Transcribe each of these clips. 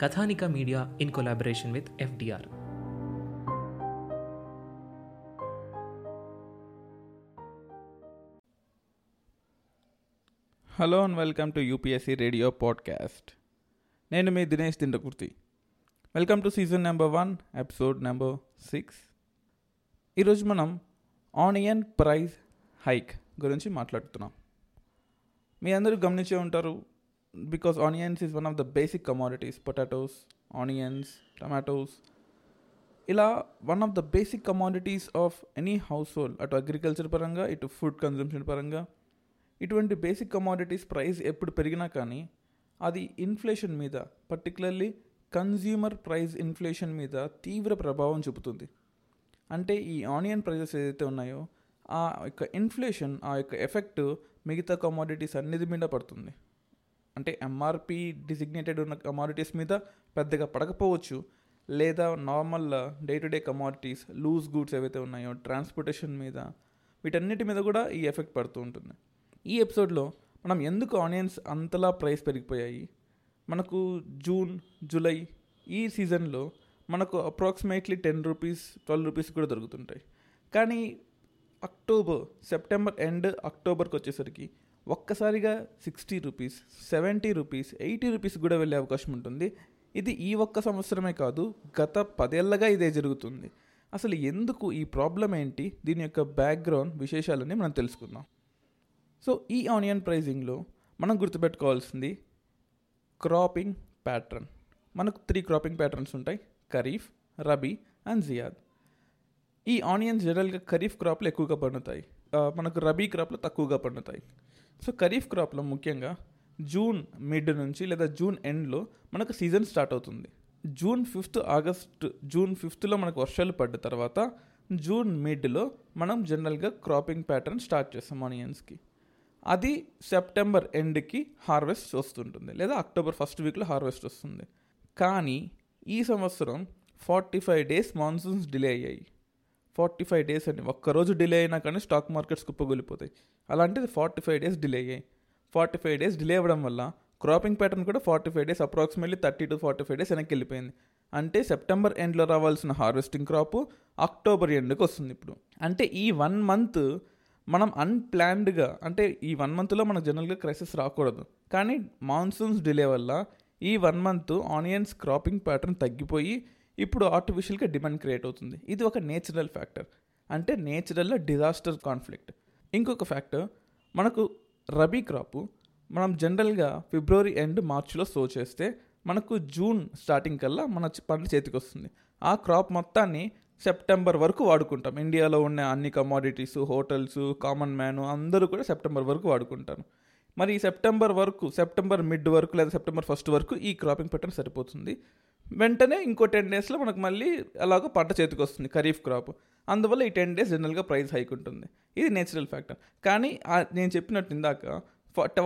Kathanika media in collaboration with FDR. Hello and welcome to UPSC radio podcast. నేను మీ Dinesh Dindakurthi. Welcome to season number one episode number six. ఈరోజు మనం onion price hike గురించి మాట్లాడుతున్నాం. మీ అందరూ గమనించే ఉంటారు because onions is one of the basic commodities potatoes onions tomatoes ఇలా one of the basic commodities of any household అటు agriculture పరంగా ఇటు ఫుడ్ కన్జంప్షన్ పరంగా ఇటువంటి బేసిక్ కమాడిటీస్ ప్రైస్ ఎప్పుడు పెరిగినా కానీ అది ఇన్ఫ్లేషన్ మీద పర్టికులర్లీ కన్జ్యూమర్ ప్రైస్ ఇన్ఫ్లేషన్ మీద తీవ్ర ప్రభావం చూపుతుంది. అంటే ఈ ఆనియన్ ప్రైజెస్ ఏదైతే ఉన్నాయో ఆ యొక్క ఇన్ఫ్లేషన్ ఆ యొక్క ఎఫెక్ట్ మిగతా కమాడిటీస్ అన్నిటి మీద పడుతుంది. అంటే ఎంఆర్పి డిసిగ్నేటెడ్ ఉన్న కమాడిటీస్ మీద పెద్దగా పడకపోవచ్చు. లేదా normal day to day commodities loose goods ఏవైతే ఉన్నాయో ట్రాన్స్పోర్టేషన్ మీద వీటన్నిటి మీద కూడా ఈ ఎఫెక్ట్ పడుతూ ఉంటుంది. ఈ ఎపిసోడ్లో మనం ఎందుకు ఆనియన్స్ అంతలా ప్రైస్ పెరిగిపోయాయి? మనకు జూన్ జూలై ఈ సీజన్లో మనకు approximately ten rupees twelve rupees కూడా దొరుకుతుంటాయి. కానీ అక్టోబర్ సెప్టెంబర్ ఎండ్ అక్టోబర్కి వచ్చేసరికి ఒక్కసారిగా sixty rupees seventy rupees eighty rupees కూడా వెళ్ళే అవకాశం ఉంటుంది. ఇది ఈ ఒక్క సంవత్సరమే కాదు గత పదేళ్ళగా ఇదే జరుగుతుంది. అసలు ఎందుకు ఈ ప్రాబ్లం ఏంటి? దీని యొక్క బ్యాక్గ్రౌండ్ విశేషాలని మనం తెలుసుకుందాం. సో ఈ ఆనియన్ ప్రైజింగ్లో మనం గుర్తుపెట్టుకోవాల్సింది క్రాపింగ్ ప్యాటర్న్. మనకు త్రీ క్రాపింగ్ ప్యాటర్న్స్ ఉంటాయి ఖరీఫ్ రబీ అండ్ జియాద్. ఈ ఆనియన్స్ జనరల్గా ఖరీఫ్ క్రాప్లు ఎక్కువగా పండుతాయి. మనకు రబీ క్రాప్లు తక్కువగా పండుతాయి. సో ఖరీఫ్ క్రాప్లో ముఖ్యంగా జూన్ మిడ్ నుంచి లేదా జూన్ ఎండ్లో మనకు సీజన్ స్టార్ట్ అవుతుంది. జూన్ ఫిఫ్త్ ఆగస్ట్ జూన్ ఫిఫ్త్లో మనకు వర్షాలు పడ్డ తర్వాత జూన్ మిడ్లో మనం జనరల్గా క్రాపింగ్ ప్యాటర్న్ స్టార్ట్ చేస్తాం ఆనియన్స్కి. అది సెప్టెంబర్ ఎండ్కి హార్వెస్ట్ వస్తుంటుంది లేదా అక్టోబర్ ఫస్ట్ వీక్లో హార్వెస్ట్ వస్తుంది. కానీ ఈ సంవత్సరం forty five days monsoons delay అయ్యాయి. ఫార్టీ ఫైవ్ డేస్ అని ఒక్కరోజు డిలే అయినా కానీ స్టాక్ మార్కెట్స్ కుప్పగొలిపోతాయి అలాంటిది ఫార్టీ ఫైవ్ డేస్ డిలే అయ్యాయి ఫార్టీ ఫైవ్ డేస్ డిలే అవ్వడం వల్ల క్రాపింగ్ ప్యాటర్న్ కూడా forty five days approximately thirty to forty five days వెనక్కి వెళ్ళిపోయింది. అంటే సెప్టెంబర్ ఎండ్లో రావాల్సిన హార్వెస్టింగ్ క్రాప్ అక్టోబర్ ఎండ్కి వస్తుంది ఇప్పుడు. అంటే ఈ వన్ మంత్ మనం అన్ప్లాన్డ్గా అంటే ఈ వన్ మంత్లో మనకు జనరల్గా క్రైసిస్ రాకూడదు. కానీ మాన్సూన్స్ డిలే వల్ల ఈ one month onions cropping pattern తగ్గిపోయి ఇప్పుడు ఆర్టిఫిషియల్గా డిమాండ్ క్రియేట్ అవుతుంది. ఇది ఒక నేచురల్ ఫ్యాక్టర్ అంటే నేచురల్లో డిజాస్టర్ కాన్ఫ్లిక్ట్ ఇంకొక ఫ్యాక్టర్ మనకు రబీ క్రాపు మనం జనరల్గా ఫిబ్రవరి ఎండ్ మార్చిలో సో చేస్తే మనకు జూన్ స్టార్టింగ్ కల్లా మన పంట చేతికి వస్తుంది. ఆ క్రాప్ మొత్తాన్ని సెప్టెంబర్ వరకు వాడుకుంటాం. ఇండియాలో ఉన్న అన్ని కమాడిటీస్ హోటల్స్ కామన్ మ్యాన్ అందరూ కూడా సెప్టెంబర్ వరకు వాడుకుంటాను మరి ఈ సెప్టెంబర్ వరకు సెప్టెంబర్ మిడ్ వరకు లేదా సెప్టెంబర్ ఫస్ట్ వరకు ఈ క్రాపింగ్ పెట్టడం సరిపోతుంది. వెంటనే ఇంకో టెన్ డేస్లో మనకు మళ్ళీ అలాగో పంట చేతికి వస్తుంది ఖరీఫ్ క్రాప్ అందువల్ల ఈ టెన్ డేస్ జనరల్గా ప్రైస్ హైక్ ఉంటుంది. ఇది నేచురల్ ఫ్యాక్టర్ కానీ నేను చెప్పినట్టు ఇందాక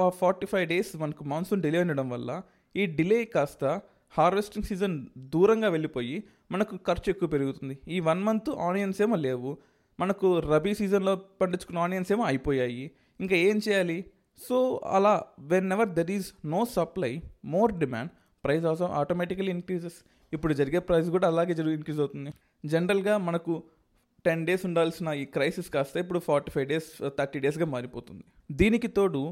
ఫార్టీ ఫైవ్ డేస్ మనకు మాన్సూన్ డిలే ఉండడం వల్ల ఈ డిలే కాస్త హార్వెస్టింగ్ సీజన్ దూరంగా వెళ్ళిపోయి మనకు ఖర్చు ఎక్కువ పెరుగుతుంది. ఈ వన్ మంత్ ఆనియన్స్ ఏమో లేవు. మనకు రబీ సీజన్లో పండించుకున్న ఆనియన్స్ ఏమో అయిపోయాయి. ఇంకా ఏం చేయాలి? సో అలా whenever there is no supply more demand price also automatically increases ఇప్పుడు జరిగే ప్రైస్ కూడా అలాగే జరుగు ఇంక్రీజ్ అవుతుంది. జనరల్గా మనకు టెన్ డేస్ ఉండాల్సిన ఈ క్రైసిస్ కాస్త ఇప్పుడు ఫార్టీ ఫైవ్ డేస్ థర్టీ డేస్గా మారిపోతుంది. దీనికి తోడు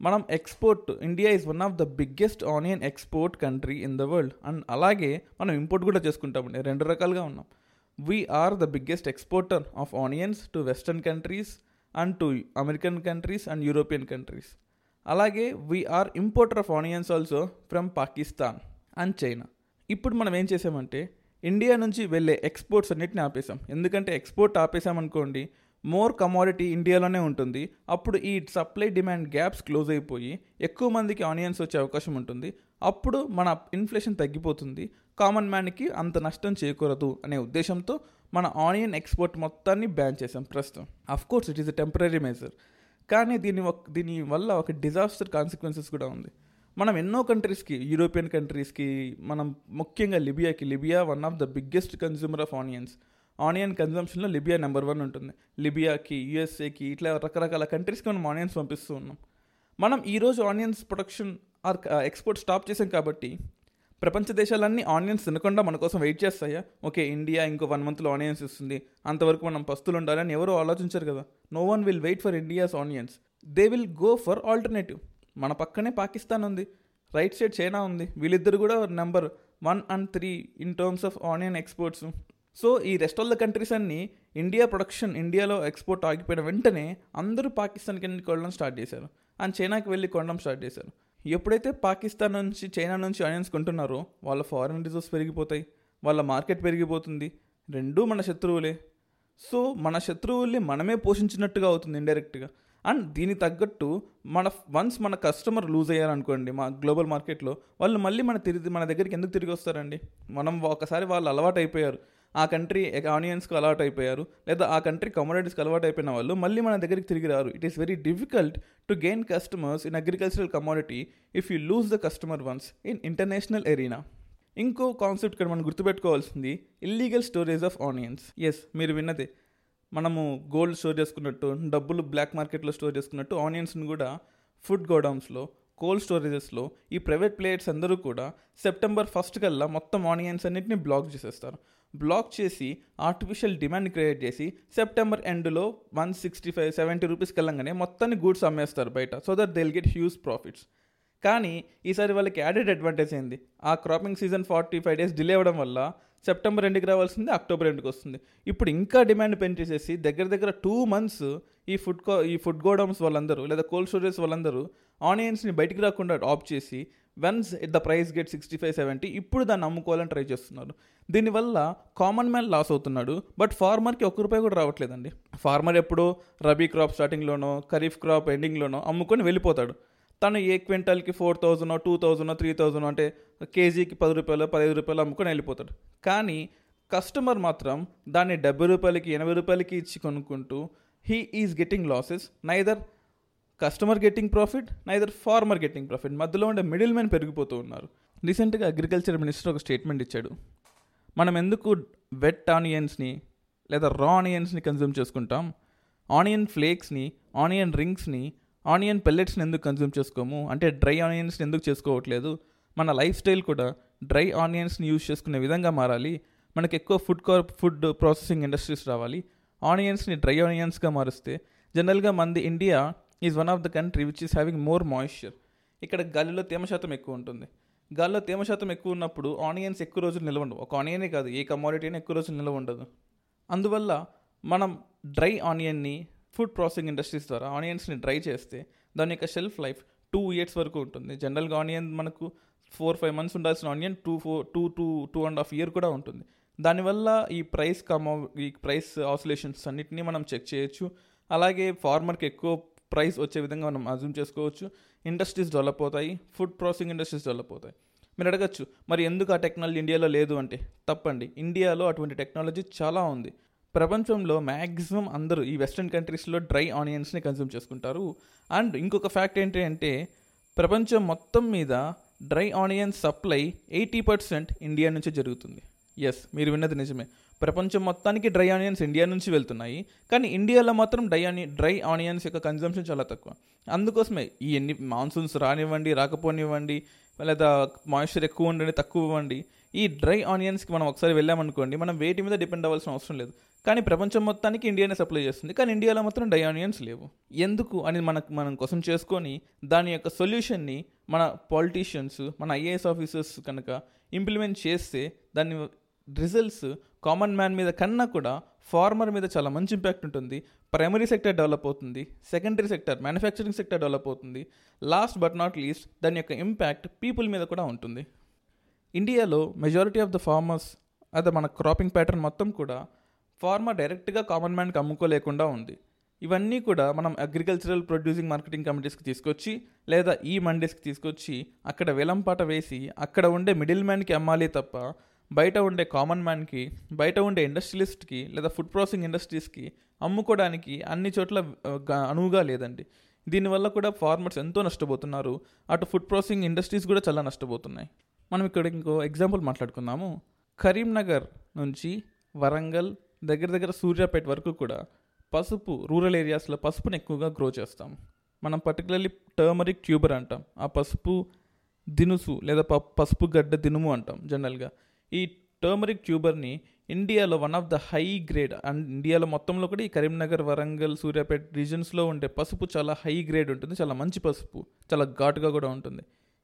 మనం export India is one of the biggest onion export country in the world and అలాగే మనం ఇంపోర్ట్ కూడా చేసుకుంటామండి రెండు రకాలుగా ఉన్నాం. We're the biggest exporter of onions to western countries and to American countries and European countries అలాగే we're importer of onions also from Pakistan and China ఇప్పుడు మనం ఏం చేసామంటే ఇండియా నుంచి వెళ్ళే ఎక్స్పోర్ట్స్ అన్నిటిని ఆపేసాం ఎందుకంటే ఎక్స్పోర్ట్ ఆపేసామనుకోండి మోర్ కమోడిటీ ఇండియాలోనే ఉంటుంది. అప్పుడు ఈ సప్లై డిమాండ్ గ్యాప్స్ క్లోజ్ అయిపోయి ఎక్కువ మందికి ఆనియన్స్ వచ్చే అవకాశం ఉంటుంది. అప్పుడు మన ఇన్ఫ్లేషన్ తగ్గిపోతుంది. కామన్ మ్యాన్కి అంత నష్టం చేయకూడదు అనే ఉద్దేశంతో మన ఆనియన్ ఎక్స్పోర్ట్ మొత్తాన్ని బ్యాన్ చేసాం ప్రస్తుతం. Of course it is a temporary measure కానీ దీని ఒక దీని వల్ల ఒక డిజాస్టర్ కాన్సిక్వెన్సెస్ కూడా ఉంది. మనం ఎన్నో కంట్రీస్కి యూరోపియన్ కంట్రీస్కి మనం ముఖ్యంగా లిబియాకి Libya one of the biggest consumer of onions onion కన్జంప్షన్లో Libya number one ఉంటుంది. లిబియాకి యూఎస్ఏకి ఇట్లా రకరకాల కంట్రీస్కి మనం ఆనియన్స్ పంపిస్తూ ఉన్నాం. మనం ఈరోజు onions production or export stop చేసాం కాబట్టి ప్రపంచ దేశాలన్నీ ఆనియన్స్ తినకుండా మన కోసం వెయిట్ చేస్తాయా? ఓకే ఇండియా ఇంకో వన్ మంత్లో ఆనియన్స్ ఇస్తుంది. అంతవరకు మనం పస్తులు ఉండాలని ఎవరు ఆలోచించారు కదా. No one will wait for India's onions. They will go for alternative. మన పక్కనే పాకిస్తాన్ ఉంది. రైట్ సైడ్ చైనా ఉంది. వీళ్ళిద్దరు కూడా number one and three in terms of onion exports. So ఈ రెస్ట్ ఆఫ్ ద కంట్రీస్ అన్నీ ఇండియా ప్రొడక్షన్ ఇండియాలో export ఆగిపోయిన వెంటనే అందరూ పాకిస్తాన్కి వెళ్ళి కొనడం స్టార్ట్ చేశారు. అండ్ చైనాకి వెళ్ళి కొనడం స్టార్ట్ చేశారు. ఎప్పుడైతే పాకిస్తాన్ నుంచి చైనా నుంచి ఆనియన్స్ కొంటున్నారో వాళ్ళ ఫారెన్ రిజర్వ్స్ పెరిగిపోతాయి వాళ్ళ మార్కెట్ పెరిగిపోతుంది. రెండూ మన శత్రువులే. సో మన శత్రువుల్ని మనమే పోషించినట్టుగా అవుతుంది ఇండైరెక్ట్గా అండ్ దీనికి తగ్గట్టు మన వన్స్ మన కస్టమర్ లూజ్ అయ్యారనుకోండి మా గ్లోబల్ మార్కెట్లో వాళ్ళు మళ్ళీ మన తిరిగి మన దగ్గరికి ఎందుకు తిరిగి వస్తారండి? మనం ఒకసారి వాళ్ళు అలవాటు అయిపోయారు ఆ కంట్రీ ఆనియన్స్కి అలవాటు అయిపోయారు. లేదా ఆ కంట్రీ కమోడిటీస్కి అలవాటు అయిపోయిన వాళ్ళు మళ్ళీ మన దగ్గరికి తిరిగి రారు. It is very difficult to gain customers in agricultural commodity if you lose the customer once in international arena ఇంకో కాన్సెప్ట్ ఇక్కడ మనం గుర్తుపెట్టుకోవాల్సింది illegal storage of onions yes మీరు విన్నదే. మనము గోల్డ్ స్టోర్ చేసుకున్నట్టు డబ్బులు బ్లాక్ మార్కెట్లో స్టోర్ చేసుకున్నట్టు ఆనియన్స్ని కూడా ఫుడ్ గోడౌన్స్లో కోల్డ్ స్టోరేజెస్లో ఈ ప్రైవేట్ ప్లేయర్స్ అందరూ కూడా సెప్టెంబర్ ఫస్ట్ కల్లా మొత్తం ఆనియన్స్ అన్నిటిని బ్లాక్ చేసేస్తారు. బ్లాక్ చేసి ఆర్టిఫిషియల్ డిమాండ్ క్రియేట్ చేసి సెప్టెంబర్ ఎండ్లో వన్ సిక్స్టీ ఫైవ్ సెవెంటీ రూపీస్కి వెళ్ళంగానే మొత్తాన్ని గూడ్స్ అమ్మేస్తారు బయట. So that they'll get huge profits కానీ ఈసారి వాళ్ళకి యాడెడ్ అడ్వాంటేజ్ ఏంది? ఆ cropping season forty five days delay అవ్వడం వల్ల సెప్టెంబర్ ఎండ్కి రావాల్సింది అక్టోబర్ ఎండ్కి వస్తుంది. ఇప్పుడు ఇంకా డిమాండ్ పెంచేసేసి దగ్గర దగ్గర టూ మంత్స్ ఈ ఫుడ్ కో ఈ ఫుడ్ గోడౌన్స్ వాళ్ళందరూ లేదా కోల్డ్ స్టోరేజ్ వాళ్ళందరూ ఆనియన్స్ని బయటికి రాకుండా ఆప్ చేసి when the price get sixty five seventy ఇప్పుడు దాన్ని అమ్ముకోవాలని ట్రై చేస్తున్నారు. దీనివల్ల కామన్ మ్యాన్ లాస్ అవుతున్నాడు. బట్ ఫార్మర్కి ఒక్క రూపాయి కూడా రావట్లేదండి. ఫార్మర్ ఎప్పుడో రబీ క్రాప్ స్టార్టింగ్లోనో ఖరీఫ్ క్రాప్ ఎండింగ్లోనో అమ్ముకొని వెళ్ళిపోతాడు. తను ఏ క్వింటల్కి four thousand two thousand three thousand అంటే కేజీకి పది రూపాయలు పదిహేను రూపాయలు అమ్ముకొని వెళ్ళిపోతాడు. కానీ కస్టమర్ మాత్రం దాన్ని డెబ్బై రూపాయలకి ఎనభై రూపాయలకి ఇచ్చి కొనుక్కుంటూ he is getting losses neither customer getting profit neither farmer getting profit. మధ్యలో ఉండే మిడిల్ మ్యాన్ పెరిగిపోతూ ఉన్నారు. రీసెంట్గా అగ్రికల్చర్ మినిస్టర్ ఒక స్టేట్మెంట్ ఇచ్చాడు. మనం ఎందుకు వెట్ ఆనియన్స్ని లేదా రా ఆనియన్స్ని కన్జ్యూమ్ చేసుకుంటాం? ఆనియన్ ఫ్లేక్స్ని ఆనియన్ రింగ్స్ని ఆనియన్ పెల్లెట్స్ని ఎందుకు కన్జ్యూమ్ చేసుకోము? అంటే డ్రై ఆనియన్స్ని ఎందుకు చేసుకోవట్లేదు? మన లైఫ్ స్టైల్ కూడా డ్రై ఆనియన్స్ని యూజ్ చేసుకునే విధంగా మారాలి. మనకు ఎక్కువ food car food processing industries రావాలి. ఆనియన్స్ని డ్రై ఆనియన్స్గా మారిస్తే జనరల్గా మంది India is one of the country which is having more moisture. ఇక్కడ గాలిలో తేమ శాతం ఎక్కువ ఉంటుంది. గాలిలో తేమ శాతం ఎక్కువ ఉన్నప్పుడు ఆనియన్స్ ఎక్కువ రోజులు నిల్వ ఉండవు. ఒక ఆనియనే కాదు ఏ కమోడిటీ అయినా ఎక్కువ రోజులు నిల్వ ఉండదు. అందువల్ల మనం డ్రై ఆనియన్ని ఫుడ్ ప్రాసెసింగ్ ఇండస్ట్రీస్ ద్వారా ఆనియన్స్ని డ్రై చేస్తే దాని యొక్క షెల్ఫ్ లైఫ్ టూ ఇయర్స్ వరకు ఉంటుంది. జనరల్గా ఆనియన్ మనకు ఫోర్ ఫైవ్ మంత్స్ ఉండాల్సిన onion two four two two two and half year కూడా ఉంటుంది. దానివల్ల ఈ ప్రైస్ కమో ఈ ప్రైస్ ఆసిలేషన్స్ అన్నిటినీ మనం చెక్ చేయొచ్చు. అలాగే ఫార్మర్కి ఎక్కువ ప్రైస్ వచ్చే విధంగా మనం అజ్యూమ్ చేసుకోవచ్చు. ఇండస్ట్రీస్ డెవలప్ అవుతాయి. ఫుడ్ ప్రాసెసింగ్ ఇండస్ట్రీస్ డెవలప్ అవుతాయి. మీరు అడగచ్చు మరి ఎందుకు ఆ టెక్నాలజీ ఇండియాలో లేదు అంటే తప్పండి. ఇండియాలో అటువంటి టెక్నాలజీ చాలా ఉంది. ప్రపంచంలో మ్యాక్సిమం అందరూ ఈ వెస్ట్రన్ కంట్రీస్లో డ్రై ఆనియన్స్ని కన్జ్యూమ్ చేసుకుంటారు. అండ్ ఇంకొక ఫ్యాక్ట్ ఏంటి అంటే ప్రపంచం మొత్తం మీద dry onion supply eighty percent India నుంచే జరుగుతుంది. ఎస్ మీరు విన్నది నిజమే. ప్రపంచం మొత్తానికి డ్రై ఆనియన్స్ ఇండియా నుంచి వెళ్తున్నాయి. కానీ ఇండియాలో మాత్రం డ్రై ఆని డ్రై ఆనియన్స్ యొక్క కన్జంప్షన్ చాలా తక్కువ. అందుకోసమే ఈ ఎన్ని మాన్సూన్స్ రానివ్వండి రాకపోనివ్వండి లేదా మాయిశ్చర్ ఎక్కువ ఉండండి తక్కువ ఇవ్వండి ఈ డ్రై ఆనియన్స్కి మనం ఒకసారి వెళ్ళామనుకోండి మనం వేటి మీద డిపెండ్ అవ్వాల్సిన అవసరం లేదు. కానీ ప్రపంచం మొత్తానికి ఇండియానే సప్లై చేస్తుంది. కానీ ఇండియాలో మాత్రం డ్రై ఆనియన్స్ లేవు. ఎందుకు అని మనకు మనం కోసం చేసుకొని దాని యొక్క సొల్యూషన్ని మన పాలిటీషియన్స్ మన ఐఏఎస్ ఆఫీసర్స్ కనుక ఇంప్లిమెంట్ చేస్తే దాని రిజల్ట్స్ కామన్ మ్యాన్ మీద కన్నా కూడా ఫార్మర్ మీద చాలా మంచి ఇంపాక్ట్ ఉంటుంది. ప్రైమరీ సెక్టర్ డెవలప్ అవుతుంది. Secondary sector manufacturing sector develop అవుతుంది. లాస్ట్ బట్ నాట్ లీస్ట్ దాని యొక్క ఇంపాక్ట్ పీపుల్ మీద కూడా ఉంటుంది. ఇండియాలో మెజారిటీ ఆఫ్ ద ఫార్మర్స్ అదే మన క్రాపింగ్ ప్యాటర్న్ మొత్తం కూడా ఫార్మర్ డైరెక్ట్గా కామన్ మ్యాన్కి అమ్ముకోలేకుండా ఉంది. ఇవన్నీ కూడా మనం అగ్రికల్చరల్ ప్రొడ్యూసింగ్ మార్కెటింగ్ కమిటీస్కి తీసుకొచ్చి లేదా ఈ మండీస్కి తీసుకొచ్చి అక్కడ వేలంపాట వేసి అక్కడ ఉండే మిడిల్ మ్యాన్కి అమ్మాలి తప్ప బయట ఉండే కామన్ మ్యాన్కి బయట ఉండే ఇండస్ట్రియలిస్ట్కి లేదా ఫుడ్ ప్రాసెసింగ్ ఇండస్ట్రీస్కి అమ్ముకోవడానికి అన్ని చోట్ల అనువుగా లేదండి. దీనివల్ల కూడా ఫార్మర్స్ ఎంతో నష్టపోతున్నారు. అటు ఫుడ్ ప్రాసెసింగ్ ఇండస్ట్రీస్ కూడా చాలా నష్టపోతున్నాయి. మనం ఇక్కడ ఇంకో ఎగ్జాంపుల్ మాట్లాడుకుందాము. కరీంనగర్ నుంచి వరంగల్ దగ్గర దగ్గర సూర్యాపేట వరకు కూడా పసుపు రూరల్ ఏరియాస్లో పసుపుని ఎక్కువగా గ్రో చేస్తాం. మనం పర్టికులర్లీ టర్మరిక్ ట్యూబర్ అంటాం. ఆ పసుపు దినుసు లేదా ప పసుపు గడ్డ దినుము అంటాం జనరల్గా ఈ టర్మరిక్ ట్యూబర్ని ఇండియాలో one of the high grade and ఇండియాలో మొత్తంలో కూడా ఈ కరీంనగర్ వరంగల్ సూర్యాపేట రీజన్స్లో ఉండే పసుపు చాలా హై గ్రేడ్ ఉంటుంది. చాలా మంచి పసుపు చాలా ఘాటుగా కూడా ఉంటుంది.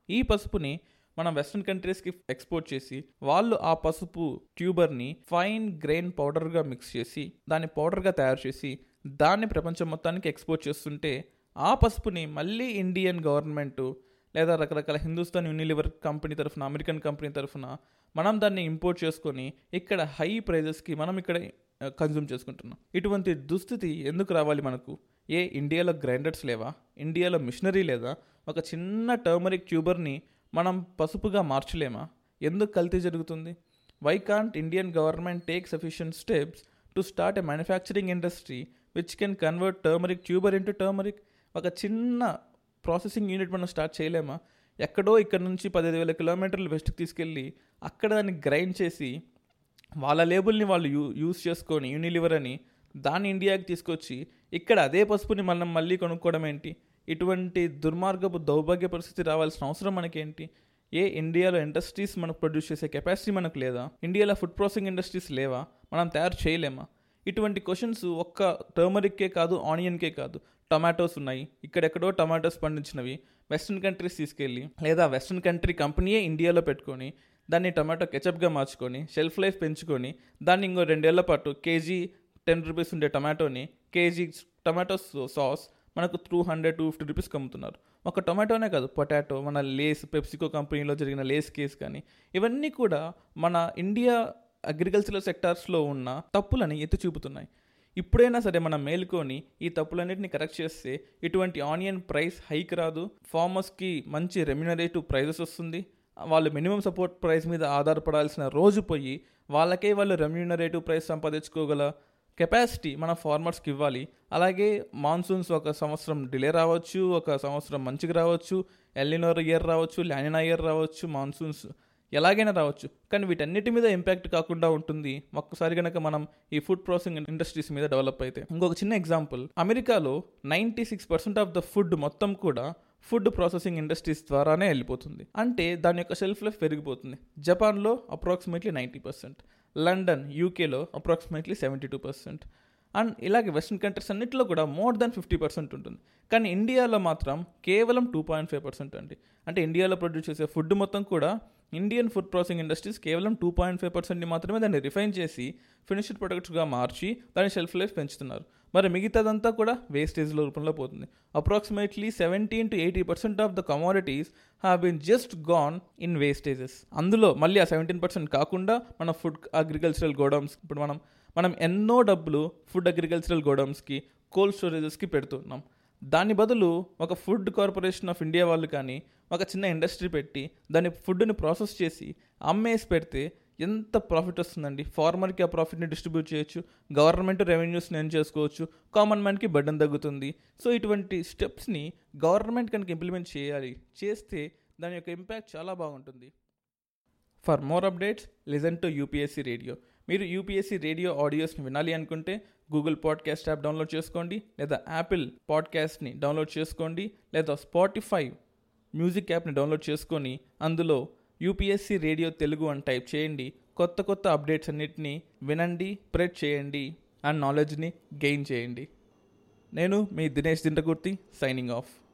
ఈ పసుపుని మనం వెస్ట్రన్ కంట్రీస్కి ఎక్స్పోర్ట్ చేసి వాళ్ళు ఆ పసుపు ట్యూబర్ని ఫైన్ గ్రెయిన్ పౌడర్గా మిక్స్ చేసి దాన్ని పౌడర్గా తయారు చేసి దాన్ని ప్రపంచం మొత్తానికి ఎక్స్పోర్ట్ చేస్తుంటే ఆ పసుపుని మళ్ళీ ఇండియన్ గవర్నమెంట్ లేదా రకరకాల హిందుస్థాన్ యూనిలివర్ కంపెనీ తరఫున అమెరికన్ కంపెనీ తరఫున మనం దాన్ని ఇంపోర్ట్ చేసుకొని ఇక్కడ హై ప్రైజెస్కి మనం ఇక్కడ కన్జ్యూమ్ చేసుకుంటున్నాం. ఇటువంటి దుస్థితి ఎందుకు రావాలి మనకు? ఏ ఇండియాలో గ్రైండర్స్ లేవా? ఇండియాలో మిషనరీ లేదా? ఒక చిన్న టర్మరిక్ ట్యూబర్ని మనం పసుపుగా మార్చలేమా? ఎందుకు కల్తీ జరుగుతుంది? Why can't Indian government take sufficient steps to start a manufacturing industry which can convert turmeric tuber into turmeric ఒక చిన్న ప్రాసెసింగ్ యూనిట్ మనం స్టార్ట్ చేయలేమా? ఎక్కడో ఇక్కడ నుంచి పదిహేను వేల కిలోమీటర్లు వెస్ట్కి తీసుకెళ్ళి అక్కడ దాన్ని గ్రైండ్ చేసి వాళ్ళ లేబుల్ని వాళ్ళు యూ యూస్ చేసుకొని యూనిలివర్ అని దాన్ని ఇండియాకి తీసుకొచ్చి ఇక్కడ అదే పసుపుని మనం మళ్ళీ కొనుక్కోవడం ఏంటి? ఇటువంటి దుర్మార్గపు దౌర్భాగ్య పరిస్థితి రావాల్సిన అవసరం మనకేంటి? ఏ ఇండియాలో ఇండస్ట్రీస్ మనకు ప్రొడ్యూస్ చేసే కెపాసిటీ మనకు లేదా? ఇండియాలో ఫుడ్ ప్రాసెసింగ్ ఇండస్ట్రీస్ లేవా? మనం తయారు చేయలేమా? ఇటువంటి క్వశ్చన్స్ ఒక్క టర్మరిక్కే కాదు ఆనియన్కే కాదు. టమాటోస్ ఉన్నాయి. ఇక్కడెక్కడో టొమాటోస్ పండించినవి. వెస్ట్రన్ కంట్రీస్ తీసుకెళ్ళి లేదా వెస్ట్రన్ కంట్రీ కంపెనీయే ఇండియాలో పెట్టుకొని దాన్ని టొమాటో కెచప్గా మార్చుకొని షెల్ఫ్ లైఫ్ పెంచుకొని దాన్ని ఇంకో రెండేళ్ళ పాటు కేజీ టెన్ రూపీస్ ఉండే టమాటోని కేజీ టమాటో సాస్ మనకు టూ హండ్రెడ్ టూ ఫిఫ్టీ రూపీస్కి అమ్ముతున్నారు. ఒక టొమాటోనే కాదు పొటాటో మన లేస్ పెప్సికో కంపెనీలో జరిగిన లేస్ కేస్ కానీ ఇవన్నీ కూడా మన ఇండియా అగ్రికల్చరల్ సెక్టార్స్లో ఉన్న తప్పులని ఎత్తి చూపుతున్నాయి. ఇప్పుడైనా సరే మనం మేలుకొని ఈ తప్పులన్నింటిని కరెక్ట్ చేస్తే ఇటువంటి ఆనియన్ ప్రైస్ హైక్ రాదు. ఫార్మర్స్కి మంచి రెమ్యునరేటివ్ ప్రైజెస్ వస్తుంది. వాళ్ళు మినిమం సపోర్ట్ ప్రైస్ మీద ఆధారపడాల్సిన రోజు పోయి వాళ్ళకే వాళ్ళు రెమ్యూనరేటివ్ ప్రైస్ సంపాదించుకోగల కెపాసిటీ మన ఫార్మర్స్కి ఇవ్వాలి. అలాగే మాన్సూన్స్ ఒక సంవత్సరం డిలే రావచ్చు ఒక సంవత్సరం మంచిగా రావచ్చు ఎల్లినోర్ ఇయర్ రావచ్చు లానినా ఇయర్ రావచ్చు మాన్సూన్స్ ఎలాగైనా రావచ్చు. కానీ వీటన్నిటి మీద ఇంపాక్ట్ కాకుండా ఉంటుంది. ఒక్కసారి కనుక మనం ఈ ఫుడ్ ప్రాసెసింగ్ ఇండస్ట్రీస్ మీద డెవలప్ అయితే. ఇంకొక చిన్న ఎగ్జాంపుల్. అమెరికాలో ninety six percent of the food మొత్తం కూడా ఫుడ్ ప్రాసెసింగ్ ఇండస్ట్రీస్ ద్వారానే వెళ్ళిపోతుంది. అంటే దాని యొక్క షెల్ఫ్ లైఫ్ పెరిగిపోతుంది. జపాన్లో అప్రాక్సిమేట్లీ నైంటీ పర్సెంట్. లండన్ యూకేలో approximately seventy two percent. And ఇలాగే వెస్ట్రన్ కంట్రీస్ అన్నింటిలో కూడా మోర్ దాన్ ఫిఫ్టీ పర్సెంట్ ఉంటుంది. కానీ ఇండియాలో మాత్రం కేవలం టూ పాయింట్ ఫైవ్ పర్సెంట్ అండి. అంటే ఇండియాలో ప్రొడ్యూస్ చేసే ఫుడ్ మొత్తం కూడా ఇండియన్ ఫుడ్ ప్రాసెసింగ్ ఇండస్ట్రీస్ కేవలం టూ పాయింట్ ఫైవ్ పర్సెంట్ని మాత్రమే దాన్ని రిఫైన్ చేసి ఫినిష్డ్ ప్రొడక్ట్స్గా మార్చి దాని షెల్ఫ్ లైఫ్ పెంచుతున్నారు. మరి మిగతాదంతా కూడా వేస్టేజ్ల రూపంలో పోతుంది. Approximately seventeen to eighty percent of the commodities have been just gone in wastages అందులో మళ్ళీ ఆ సెవెంటీన్ పర్సెంట్ కాకుండా మన ఫుడ్ అగ్రికల్చరల్ గోడౌన్స్ ఇప్పుడు మనం మనం ఎన్నో డబ్బులు ఫుడ్ అగ్రికల్చరల్ గోడౌన్స్కి కోల్డ్ స్టోరేజెస్కి పెడుతున్నాం. దాని బదులు ఒక ఫుడ్ కార్పొరేషన్ ఆఫ్ ఇండియా వాళ్ళు కానీ ఒక చిన్న ఇండస్ట్రీ పెట్టి దాని ఫుడ్ని ప్రాసెస్ చేసి అమ్మేసి పెడితే ఎంత ప్రాఫిట్ వస్తుందండి? ఫార్మర్కి ఆ ప్రాఫిట్ని డిస్ట్రిబ్యూట్ చేయొచ్చు గవర్నమెంట్ రెవెన్యూస్ని ఎన్ చేసుకోవచ్చు కామన్ మ్యాన్కి బడ్డన్ తగ్గుతుంది. సో ఇటువంటి స్టెప్స్ని గవర్నమెంట్ కనుక ఇంప్లిమెంట్ చేయాలి చేస్తే దాని యొక్క ఇంపాక్ట్ చాలా బాగుంటుంది. For more updates listen to UPSC radio. మీరు యూపీఎస్సీ రేడియో ఆడియోస్ని వినాలి అనుకుంటే గూగుల్ పాడ్కాస్ట్ యాప్ డౌన్లోడ్ చేసుకోండి లేదా యాపిల్ పాడ్కాస్ట్ని డౌన్లోడ్ చేసుకోండి లేదా స్పాటిఫై మ్యూజిక్ యాప్ని డౌన్లోడ్ చేసుకొని అందులో యూపీఎస్సీ రేడియో తెలుగు అని టైప్ చేయండి. కొత్త కొత్త అప్డేట్స్ అన్నిటినీ వినండి స్ప్రెడ్ చేయండి అండ్ నాలెడ్జ్ని గెయిన్ చేయండి. నేను మీ దినేష్ దింటకుర్తి సైనింగ్ ఆఫ్.